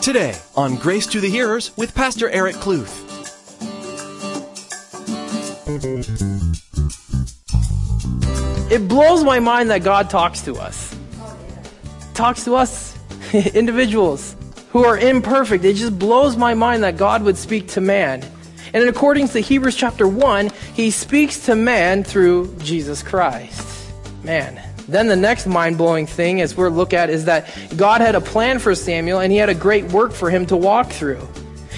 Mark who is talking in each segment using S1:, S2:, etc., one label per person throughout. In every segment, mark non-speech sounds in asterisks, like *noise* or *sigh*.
S1: Today on Grace to the Hearers with Pastor Eric Kluth.
S2: It blows my mind that God talks to us. Talks to us, *laughs* individuals who are imperfect. It just blows my mind that God would speak to man. And according to Hebrews chapter 1, he speaks to man through Jesus Christ. Man. Then the next mind blowing thing, as we're look at, is that God had a plan for Samuel and he had a great work for him to walk through.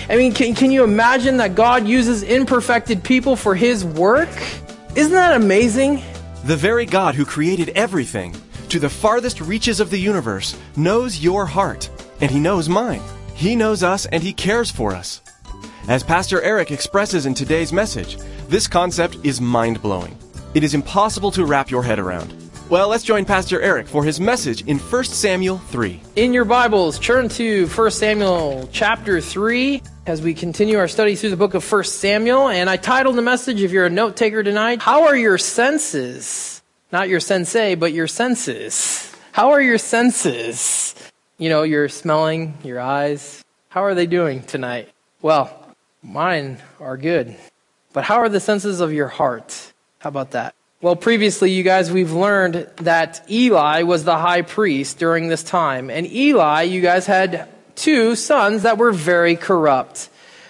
S2: I mean, can, can you imagine that God uses imperfected people for his work? Isn't that amazing?
S1: The very God who created everything, to the farthest reaches of the universe, knows your heart, and he knows mine. He knows us and he cares for us. As Pastor Eric expresses in today's message, this concept is mind blowing. It is impossible to wrap your head around. Well, let's join Pastor Eric for his message in 1 Samuel 3.
S2: In your Bibles, turn to 1 Samuel chapter 3 as we continue our study through the book of 1 Samuel. And I titled the message, if you're a note taker tonight, How are your senses? Not your sensei, but your senses. How are your senses? You know, your smelling, your eyes. How are they doing tonight? Well, mine are good. But how are the senses of your heart? How about that? Well, previously, you guys, we've learned that Eli was the high priest during this time. And Eli, you guys had two sons that were very corrupt.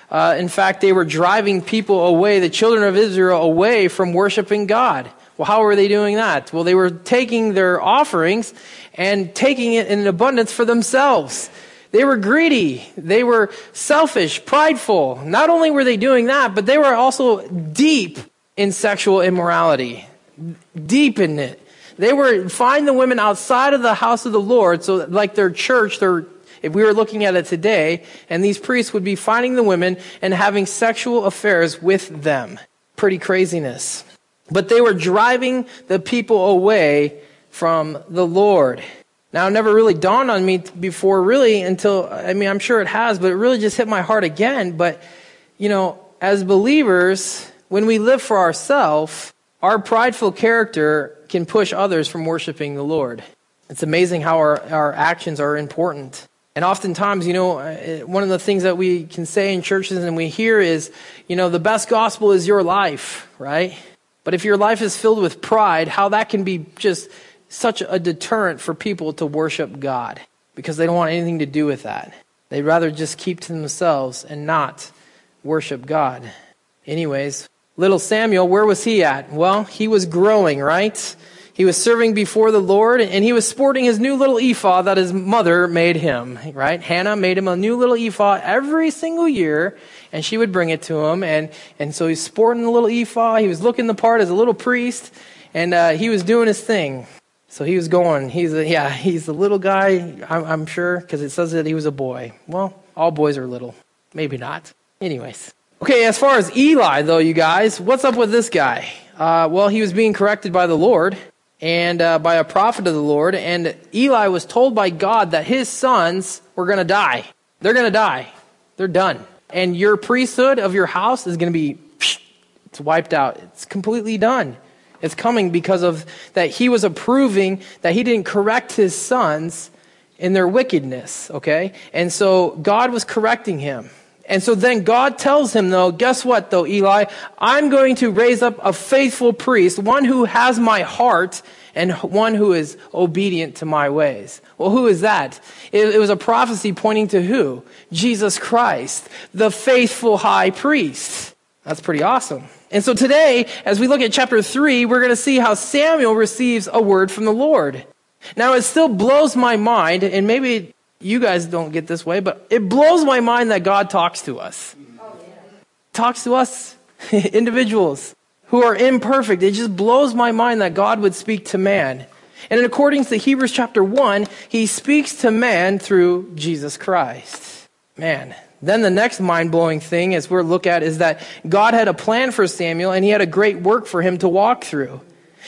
S2: Uh, in fact, they were driving people away, the children of Israel, away from worshiping God. Well, how were they doing that? Well, they were taking their offerings and taking it in abundance for themselves. They were greedy. They were selfish, prideful. Not only were they doing that, but they were also deep in sexual immorality deep in it. They were find the women outside of the house of the Lord, so like their church, their if we were looking at it today, and these priests would be finding the women and having sexual affairs with them. Pretty craziness. But they were driving the people away from the Lord. Now, it never really dawned on me before, really, until, I mean, I'm sure it has, but it really just hit my heart again. But, you know, as believers, when we live for ourselves, our prideful character can push others from worshiping the Lord. It's amazing how our, our actions are important. And oftentimes, you know, uh, one of the things that we can say in churches and we hear is, you know, the best gospel is your life, right? But if your life is filled with pride, how that can be just such a deterrent for people to worship God because they don't want anything to do with that. They'd rather just keep to themselves and not worship God. Anyways, Little Samuel, where was he at? Well, he was growing, right? He was serving before the Lord and he was sporting his new little ephod that his mother made him, right? Hannah made him a new little ephod every single year and she would bring it to him. And, and so he's sporting the little ephod. He was looking the part as a little priest and uh, he was doing his thing. So he was going. He's a, yeah, he's a little guy, I'm, I'm sure, because it says that he was a boy. Well, all boys are little. Maybe not. Anyways. Okay, as far as Eli, though, you guys, what's up with this guy? Uh, well, he was being corrected by the Lord and uh, by a prophet of the Lord, and Eli was told by God that his sons were going to die. They're going to die. They're done. And your priesthood of your house is going to be, it's wiped out. It's completely done. It's coming because of that he was approving that he didn't correct his sons in their wickedness, okay? And so God was correcting him. And so then God tells him, though, guess what, though, Eli? I'm going to raise up a faithful priest, one who has my heart and one who is obedient to my ways. Well, who is that? It, it was a prophecy pointing to who? Jesus Christ, the faithful high priest. That's pretty awesome. And so today, as we look at chapter 3, we're going to see how Samuel receives a word from the Lord. Now, it still blows my mind, and maybe you guys don't get this way, but it blows my mind that God talks to us. Talks to us, *laughs* individuals who are imperfect. It just blows my mind that God would speak to man. And according to Hebrews chapter 1, he speaks to man through Jesus Christ. Man. Then the next mind blowing thing, as we're look at, is that God had a plan for Samuel and he had a great work for him to walk through.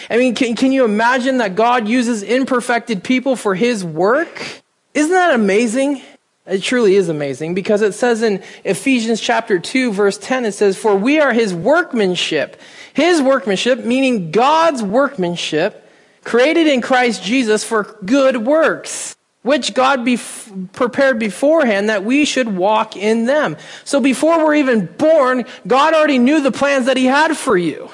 S2: I mean, can, can you imagine that God uses imperfected people for his work? Isn't that amazing? It truly is amazing because it says in Ephesians chapter 2 verse 10, it says, For we are his workmanship. His workmanship, meaning God's workmanship, created in Christ Jesus for good works. which God be prepared beforehand that we should walk in them. So before we're even born, God already knew the plans that He had for you.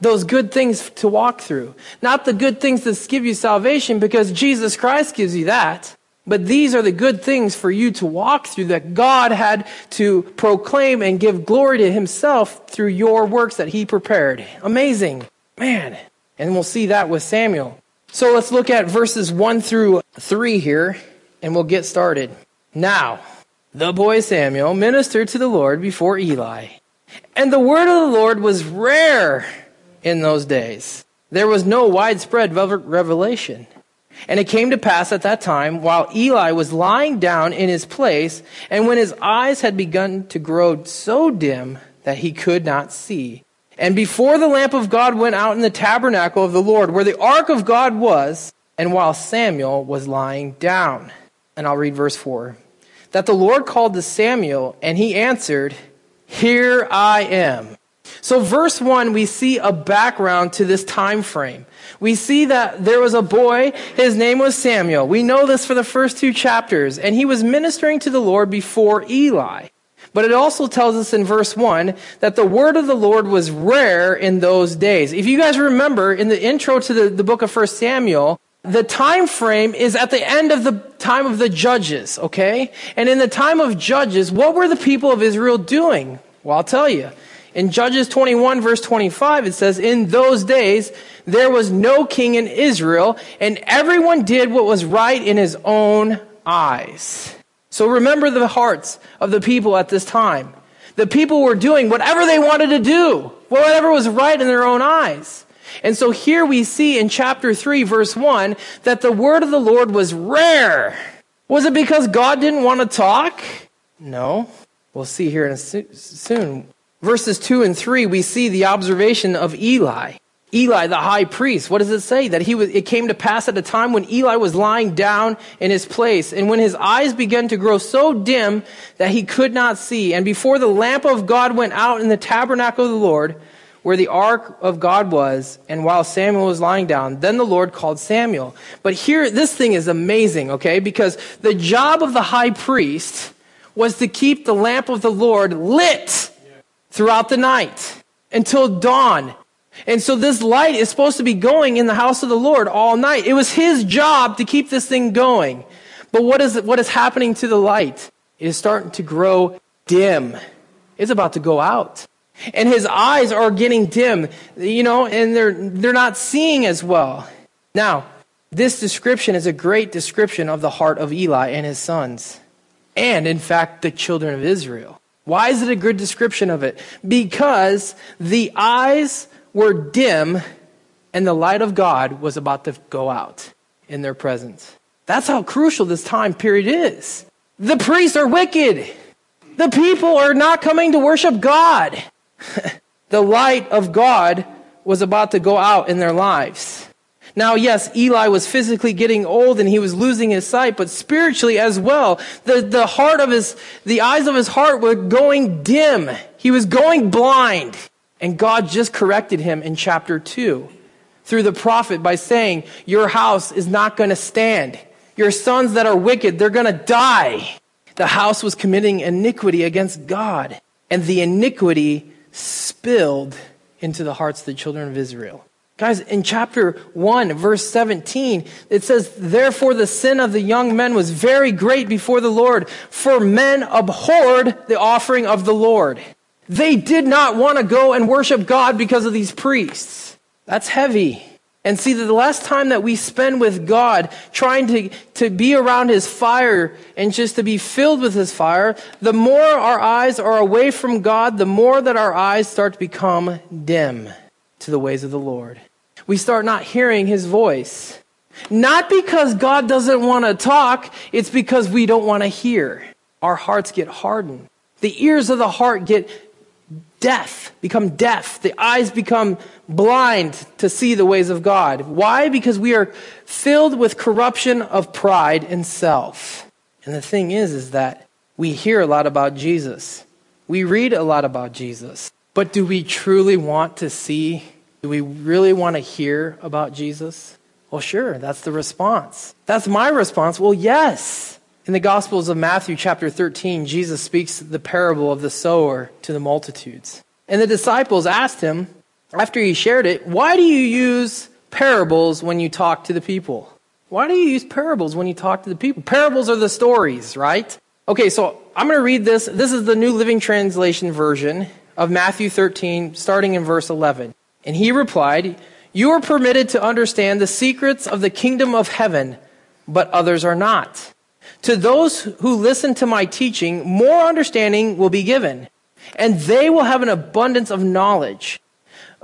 S2: Those good things to walk through. Not the good things that give you salvation because Jesus Christ gives you that. But these are the good things for you to walk through that God had to proclaim and give glory to Himself through your works that He prepared. Amazing. Man. And we'll see that with Samuel. So let's look at verses 1 through 3 here, and we'll get started. Now, the boy Samuel ministered to the Lord before Eli. And the word of the Lord was rare in those days. There was no widespread revelation. And it came to pass at that time, while Eli was lying down in his place, and when his eyes had begun to grow so dim that he could not see, and before the lamp of God went out in the tabernacle of the Lord, where the ark of God was, and while Samuel was lying down. And I'll read verse 4. That the Lord called to Samuel, and he answered, Here I am. So, verse 1, we see a background to this time frame. We see that there was a boy, his name was Samuel. We know this for the first two chapters, and he was ministering to the Lord before Eli. But it also tells us in verse 1 that the word of the Lord was rare in those days. If you guys remember in the intro to the, the book of 1 Samuel, the time frame is at the end of the time of the judges, okay? And in the time of judges, what were the people of Israel doing? Well, I'll tell you. In Judges 21 verse 25, it says, In those days, there was no king in Israel, and everyone did what was right in his own eyes. So remember the hearts of the people at this time. The people were doing whatever they wanted to do, whatever was right in their own eyes. And so here we see in chapter 3, verse 1, that the word of the Lord was rare. Was it because God didn't want to talk? No. We'll see here in a soon. Verses 2 and 3, we see the observation of Eli. Eli, the high priest, what does it say? That he was, it came to pass at a time when Eli was lying down in his place, and when his eyes began to grow so dim that he could not see, and before the lamp of God went out in the tabernacle of the Lord, where the ark of God was, and while Samuel was lying down, then the Lord called Samuel. But here, this thing is amazing, okay? Because the job of the high priest was to keep the lamp of the Lord lit throughout the night until dawn and so this light is supposed to be going in the house of the Lord all night. It was his job to keep this thing going. But what is, what is happening to the light? It is starting to grow dim. It's about to go out. And his eyes are getting dim, you know, and they're, they're not seeing as well. Now, this description is a great description of the heart of Eli and his sons. And, in fact, the children of Israel. Why is it a good description of it? Because the eyes were dim and the light of God was about to go out in their presence. That's how crucial this time period is. The priests are wicked. The people are not coming to worship God. *laughs* the light of God was about to go out in their lives. Now, yes, Eli was physically getting old and he was losing his sight, but spiritually as well, the, the heart of his, the eyes of his heart were going dim. He was going blind. And God just corrected him in chapter 2 through the prophet by saying, Your house is not going to stand. Your sons that are wicked, they're going to die. The house was committing iniquity against God, and the iniquity spilled into the hearts of the children of Israel. Guys, in chapter 1, verse 17, it says, Therefore the sin of the young men was very great before the Lord, for men abhorred the offering of the Lord. They did not want to go and worship God because of these priests. That's heavy. And see, the less time that we spend with God trying to, to be around His fire and just to be filled with His fire, the more our eyes are away from God, the more that our eyes start to become dim to the ways of the Lord. We start not hearing His voice. Not because God doesn't want to talk, it's because we don't want to hear. Our hearts get hardened. The ears of the heart get deaf, become deaf. The eyes become blind to see the ways of God. Why? Because we are filled with corruption of pride and self. And the thing is, is that we hear a lot about Jesus. We read a lot about Jesus. But do we truly want to see? Do we really want to hear about Jesus? Well, sure, that's the response. That's my response. Well, yes. In the Gospels of Matthew, chapter 13, Jesus speaks the parable of the sower to the multitudes. And the disciples asked him, after he shared it, why do you use parables when you talk to the people? Why do you use parables when you talk to the people? Parables are the stories, right? Okay, so I'm going to read this. This is the New Living Translation version of Matthew 13, starting in verse 11. And he replied, You are permitted to understand the secrets of the kingdom of heaven, but others are not. To those who listen to my teaching, more understanding will be given, and they will have an abundance of knowledge.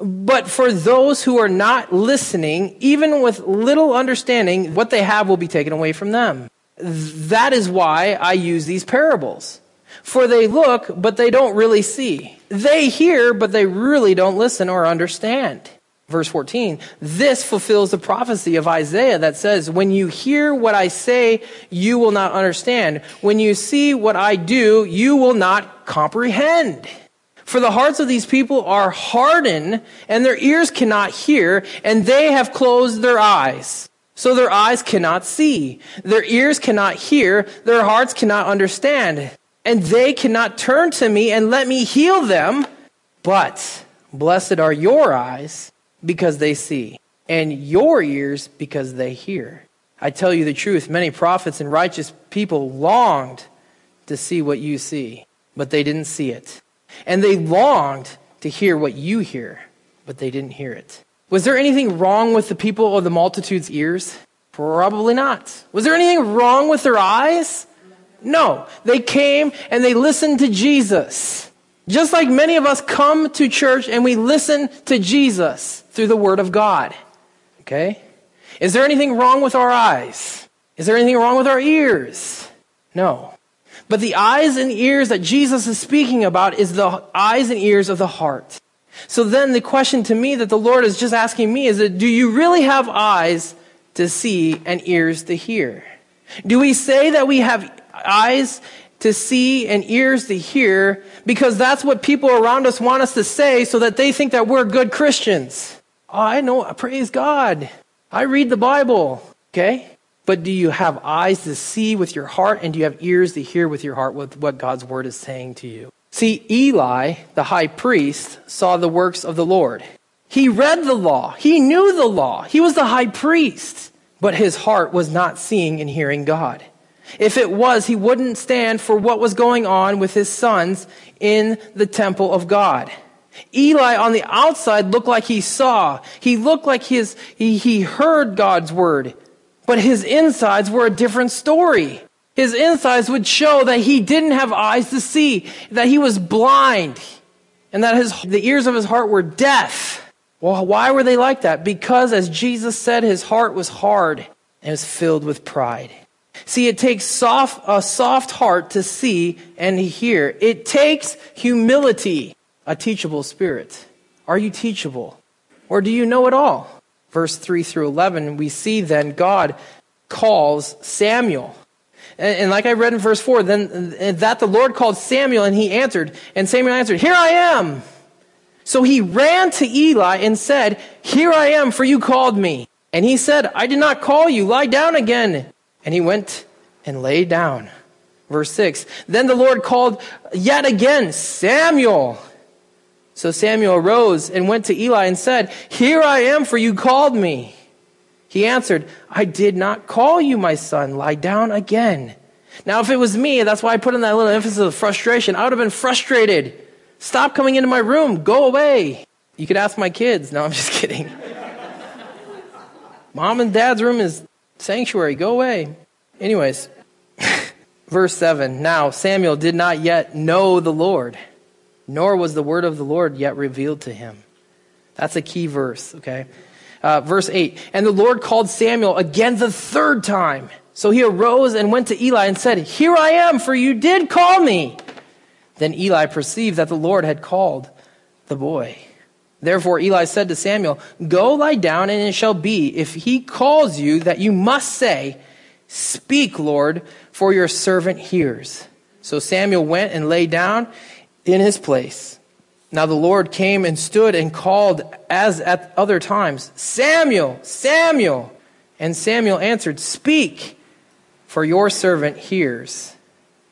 S2: But for those who are not listening, even with little understanding, what they have will be taken away from them. That is why I use these parables. For they look, but they don't really see. They hear, but they really don't listen or understand. Verse 14, this fulfills the prophecy of Isaiah that says, When you hear what I say, you will not understand. When you see what I do, you will not comprehend. For the hearts of these people are hardened, and their ears cannot hear, and they have closed their eyes. So their eyes cannot see, their ears cannot hear, their hearts cannot understand, and they cannot turn to me and let me heal them. But blessed are your eyes because they see, and your ears because they hear. I tell you the truth, many prophets and righteous people longed to see what you see, but they didn't see it and they longed to hear what you hear, but they didn't hear it. Was there anything wrong with the people of the multitude's ears? Probably not. Was there anything wrong with their eyes? No. They came and they listened to Jesus. Just like many of us come to church and we listen to Jesus through the Word of God. Okay? Is there anything wrong with our eyes? Is there anything wrong with our ears? No. But the eyes and ears that Jesus is speaking about is the eyes and ears of the heart. So then the question to me that the Lord is just asking me is that do you really have eyes to see and ears to hear? Do we say that we have eyes to see and ears to hear because that's what people around us want us to say so that they think that we're good Christians? Oh, I know, praise God. I read the Bible. Okay? But do you have eyes to see with your heart and do you have ears to hear with your heart what, what God's word is saying to you? See, Eli, the high priest, saw the works of the Lord. He read the law. He knew the law. He was the high priest. But his heart was not seeing and hearing God. If it was, he wouldn't stand for what was going on with his sons in the temple of God. Eli on the outside looked like he saw. He looked like his, he, he heard God's word. But his insides were a different story. His insides would show that he didn't have eyes to see, that he was blind, and that his, the ears of his heart were deaf. Well, why were they like that? Because, as Jesus said, his heart was hard and was filled with pride. See, it takes soft, a soft heart to see and hear. It takes humility, a teachable spirit. Are you teachable? Or do you know it all? verse 3 through 11, we see then God calls Samuel. And, and, like I read in verse 4, then that the Lord called Samuel and he answered, and Samuel answered, Here I am. So he ran to Eli and said, Here I am, for you called me. And he said, I did not call you, lie down again. And he went and lay down. Verse 6 Then the Lord called yet again, Samuel. So Samuel arose and went to Eli and said, Here I am, for you called me. He answered, I did not call you, my son. Lie down again. Now, if it was me, that's why I put in that little emphasis of frustration. I would have been frustrated. Stop coming into my room. Go away. You could ask my kids. No, I'm just *laughs* kidding. Mom and dad's room is sanctuary. Go away. Anyways, *laughs* verse 7. Now, Samuel did not yet know the Lord nor was the word of the Lord yet revealed to him. That's a key verse, okay? Uh, verse 8 And the Lord called Samuel again the third time. So he arose and went to Eli and said, Here I am, for you did call me. Then Eli perceived that the Lord had called the boy. Therefore Eli said to Samuel, Go lie down, and it shall be, if he calls you, that you must say, Speak, Lord, for your servant hears. So Samuel went and lay down in his place. Now the Lord came and stood and called as at other times, Samuel, Samuel. And Samuel answered, Speak, for your servant hears.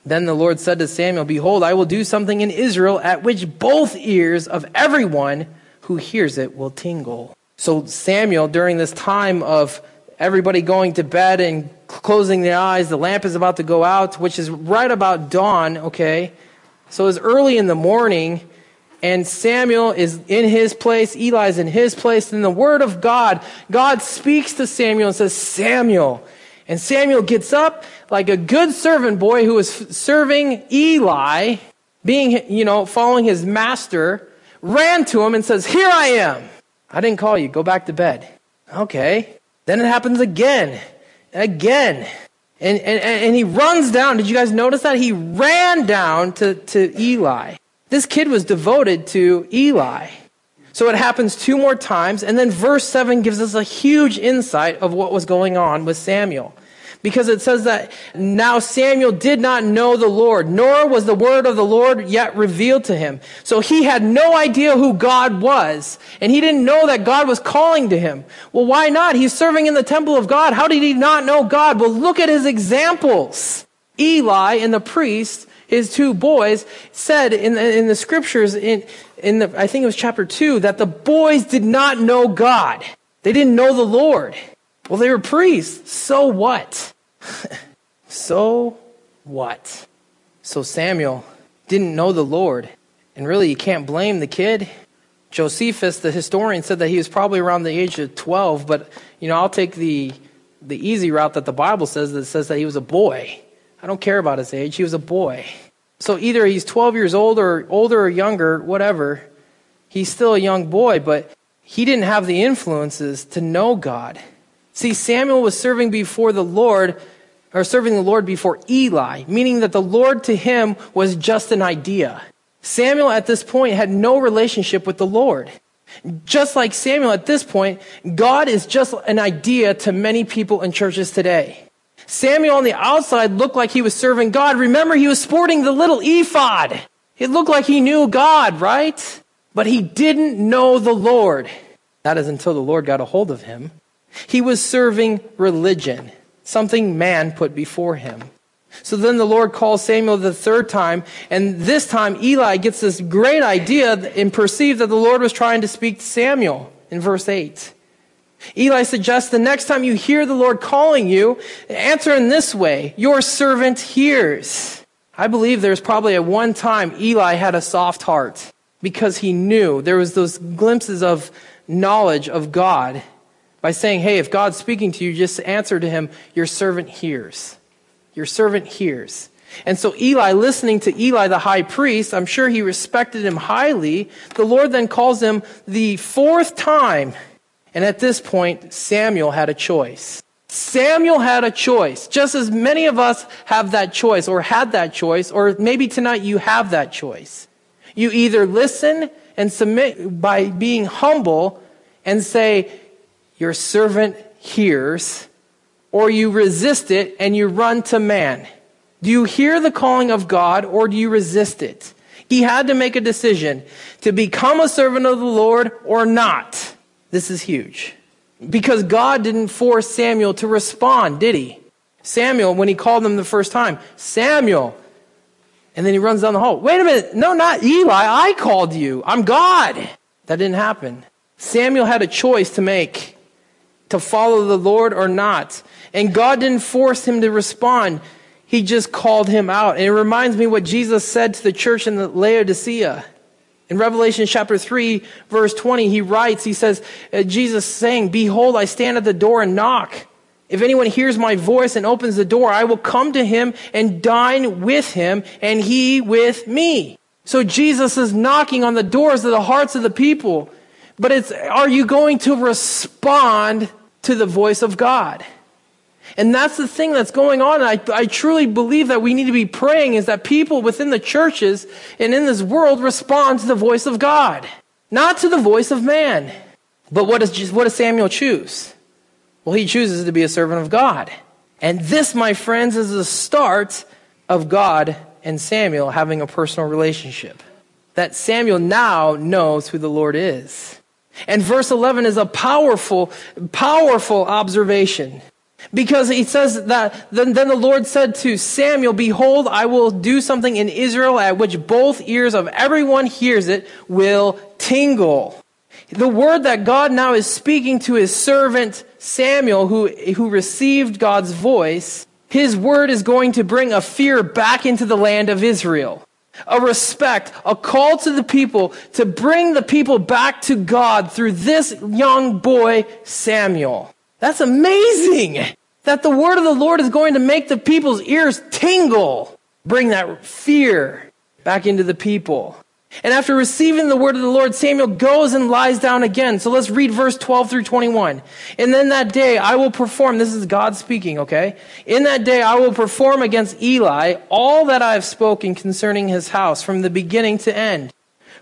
S2: Then the Lord said to Samuel, Behold, I will do something in Israel at which both ears of everyone who hears it will tingle. So Samuel, during this time of everybody going to bed and closing their eyes, the lamp is about to go out, which is right about dawn, okay? So it's early in the morning, and Samuel is in his place, Eli's in his place, and the word of God, God speaks to Samuel and says, Samuel. And Samuel gets up like a good servant boy who is serving Eli, being, you know, following his master, ran to him and says, Here I am. I didn't call you. Go back to bed. Okay. Then it happens again, again. And, and, and he runs down. Did you guys notice that? He ran down to, to Eli. This kid was devoted to Eli. So it happens two more times. And then verse 7 gives us a huge insight of what was going on with Samuel because it says that now Samuel did not know the Lord, nor was the word of the Lord yet revealed to him. So he had no idea who God was, and he didn't know that God was calling to him. Well, why not? He's serving in the temple of God. How did he not know God? Well, look at his examples. Eli and the priest, his two boys, said in the, in the scriptures, in, in the, I think it was chapter 2, that the boys did not know God. They didn't know the Lord. Well, they were priests. So what? So what? So Samuel didn't know the Lord. And really, you can't blame the kid. Josephus, the historian, said that he was probably around the age of 12, but, you know, I'll take the, the easy route that the Bible says that says that he was a boy. I don't care about his age. He was a boy. So either he's 12 years old or older or younger, whatever. He's still a young boy, but he didn't have the influences to know God. See, Samuel was serving before the Lord or serving the Lord before Eli, meaning that the Lord to him was just an idea. Samuel at this point had no relationship with the Lord. Just like Samuel at this point, God is just an idea to many people in churches today. Samuel on the outside looked like he was serving God. Remember, he was sporting the little ephod. It looked like he knew God, right? But he didn't know the Lord. That is until the Lord got a hold of him. He was serving religion something man put before him. So then the Lord calls Samuel the third time, and this time Eli gets this great idea and perceived that the Lord was trying to speak to Samuel in verse 8. Eli suggests the next time you hear the Lord calling you, answer in this way Your servant hears. I believe there's probably at one time Eli had a soft heart because he knew there was those glimpses of knowledge of God by saying, hey, if God's speaking to you, just answer to him, your servant hears. Your servant hears. And so Eli, listening to Eli the high priest, I'm sure he respected him highly. The Lord then calls him the fourth time. And at this point, Samuel had a choice. Samuel had a choice, just as many of us have that choice or had that choice, or maybe tonight you have that choice. You either listen and submit by being humble and say, your servant hears, or you resist it and you run to man. Do you hear the calling of God or do you resist it? He had to make a decision to become a servant of the Lord or not. This is huge. Because God didn't force Samuel to respond, did he? Samuel, when he called him the first time, Samuel. And then he runs down the hall. Wait a minute. No, not Eli. I called you. I'm God. That didn't happen. Samuel had a choice to make to follow the Lord or not. And God didn't force him to respond. He just called him out. And it reminds me what Jesus said to the church in the Laodicea. In Revelation chapter 3, verse 20, he writes, he says, uh, Jesus saying, Behold, I stand at the door and knock. If anyone hears my voice and opens the door, I will come to him and dine with him and he with me. So Jesus is knocking on the doors of the hearts of the people. But it's, are you going to respond to the voice of God? And that's the thing that's going on. I, I truly believe that we need to be praying is that people within the churches and in this world respond to the voice of God, not to the voice of man. But what does, what does Samuel choose? Well, he chooses to be a servant of God. And this, my friends, is the start of God and Samuel having a personal relationship. That Samuel now knows who the Lord is. And verse 11 is a powerful, powerful observation. Because he says that, then, then the Lord said to Samuel, Behold, I will do something in Israel at which both ears of everyone hears it will tingle. The word that God now is speaking to his servant Samuel, who, who received God's voice, his word is going to bring a fear back into the land of Israel. A respect, a call to the people to bring the people back to God through this young boy, Samuel. That's amazing that the word of the Lord is going to make the people's ears tingle. Bring that fear back into the people. And after receiving the word of the Lord, Samuel goes and lies down again. So let's read verse 12 through 21. And then that day I will perform, this is God speaking, okay? In that day I will perform against Eli all that I have spoken concerning his house from the beginning to end.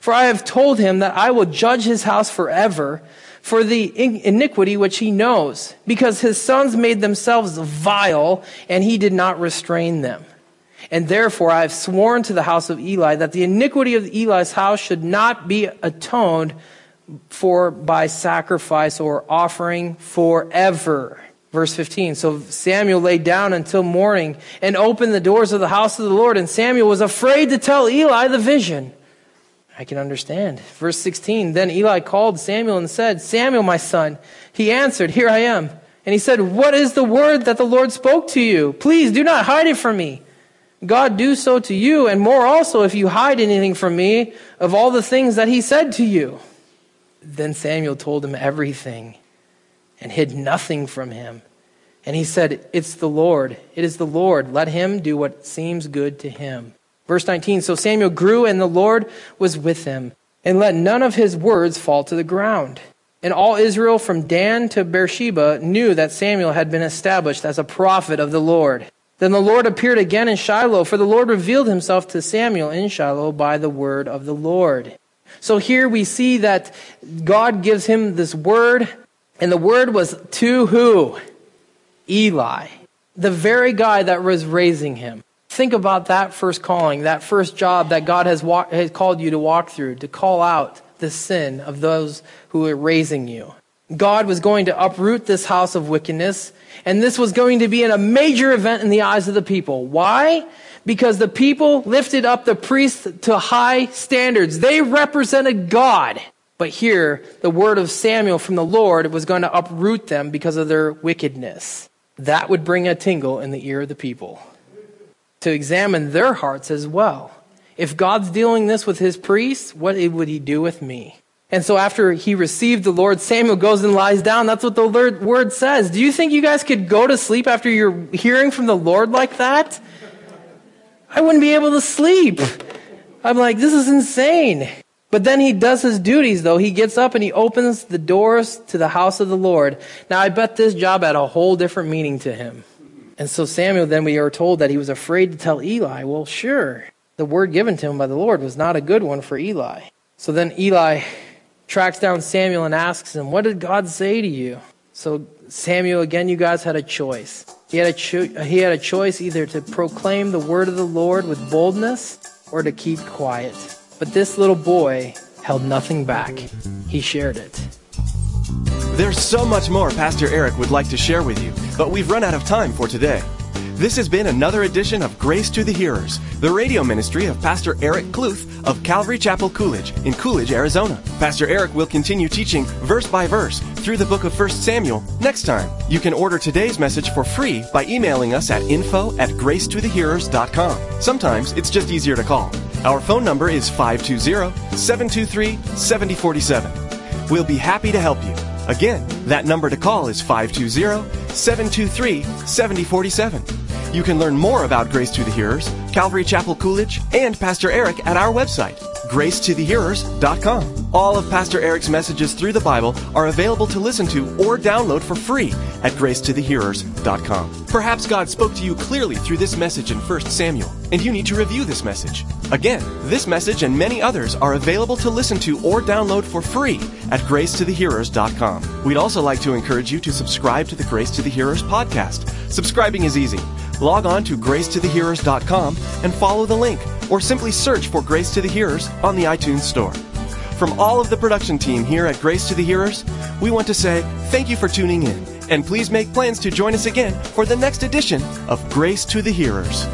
S2: For I have told him that I will judge his house forever for the iniquity which he knows, because his sons made themselves vile, and he did not restrain them. And therefore I have sworn to the house of Eli that the iniquity of Eli's house should not be atoned for by sacrifice or offering forever. Verse 15. So Samuel lay down until morning and opened the doors of the house of the Lord, and Samuel was afraid to tell Eli the vision. I can understand. Verse 16 Then Eli called Samuel and said, Samuel, my son. He answered, Here I am. And he said, What is the word that the Lord spoke to you? Please do not hide it from me. God do so to you, and more also if you hide anything from me of all the things that he said to you. Then Samuel told him everything and hid nothing from him. And he said, It's the Lord. It is the Lord. Let him do what seems good to him. Verse 19 So Samuel grew, and the Lord was with him, and let none of his words fall to the ground. And all Israel from Dan to Beersheba knew that Samuel had been established as a prophet of the Lord. Then the Lord appeared again in Shiloh, for the Lord revealed himself to Samuel in Shiloh by the word of the Lord. So here we see that God gives him this word, and the word was to who? Eli, the very guy that was raising him. Think about that first calling, that first job that God has, has called you to walk through, to call out the sin of those who are raising you. God was going to uproot this house of wickedness, and this was going to be a major event in the eyes of the people. Why? Because the people lifted up the priests to high standards. They represented God. But here, the word of Samuel from the Lord was going to uproot them because of their wickedness. That would bring a tingle in the ear of the people to examine their hearts as well. If God's dealing this with his priests, what would he do with me? And so after he received the Lord, Samuel goes and lies down. That's what the word says. Do you think you guys could go to sleep after you're hearing from the Lord like that? I wouldn't be able to sleep. I'm like, this is insane. But then he does his duties though. He gets up and he opens the doors to the house of the Lord. Now I bet this job had a whole different meaning to him. And so Samuel, then we are told that he was afraid to tell Eli. Well, sure. The word given to him by the Lord was not a good one for Eli. So then Eli tracks down Samuel and asks him, What did God say to you? So Samuel, again, you guys had a choice. He had a, cho- he had a choice either to proclaim the word of the Lord with boldness or to keep quiet. But this little boy held nothing back. He shared it.
S1: There's so much more Pastor Eric would like to share with you, but we've run out of time for today. This has been another edition of Grace to the Hearers, the radio ministry of Pastor Eric Kluth of Calvary Chapel Coolidge in Coolidge, Arizona. Pastor Eric will continue teaching verse by verse through the book of 1 Samuel next time. You can order today's message for free by emailing us at info at gracetothehearers.com. Sometimes it's just easier to call. Our phone number is 520-723-7047. We'll be happy to help you. Again, that number to call is 520-723-7047. You can learn more about Grace to the Hearers, Calvary Chapel Coolidge, and Pastor Eric at our website, gracetothehearers.com. All of Pastor Eric's messages through the Bible are available to listen to or download for free at gracetothehearers.com. Perhaps God spoke to you clearly through this message in 1 Samuel, and you need to review this message. Again, this message and many others are available to listen to or download for free at gracetothehearers.com. We'd also like to encourage you to subscribe to the Grace to the Hearers podcast. Subscribing is easy. Log on to gracetothehearers.com and follow the link, or simply search for Grace to the Hearers on the iTunes Store. From all of the production team here at Grace to the Hearers, we want to say thank you for tuning in, and please make plans to join us again for the next edition of Grace to the Hearers.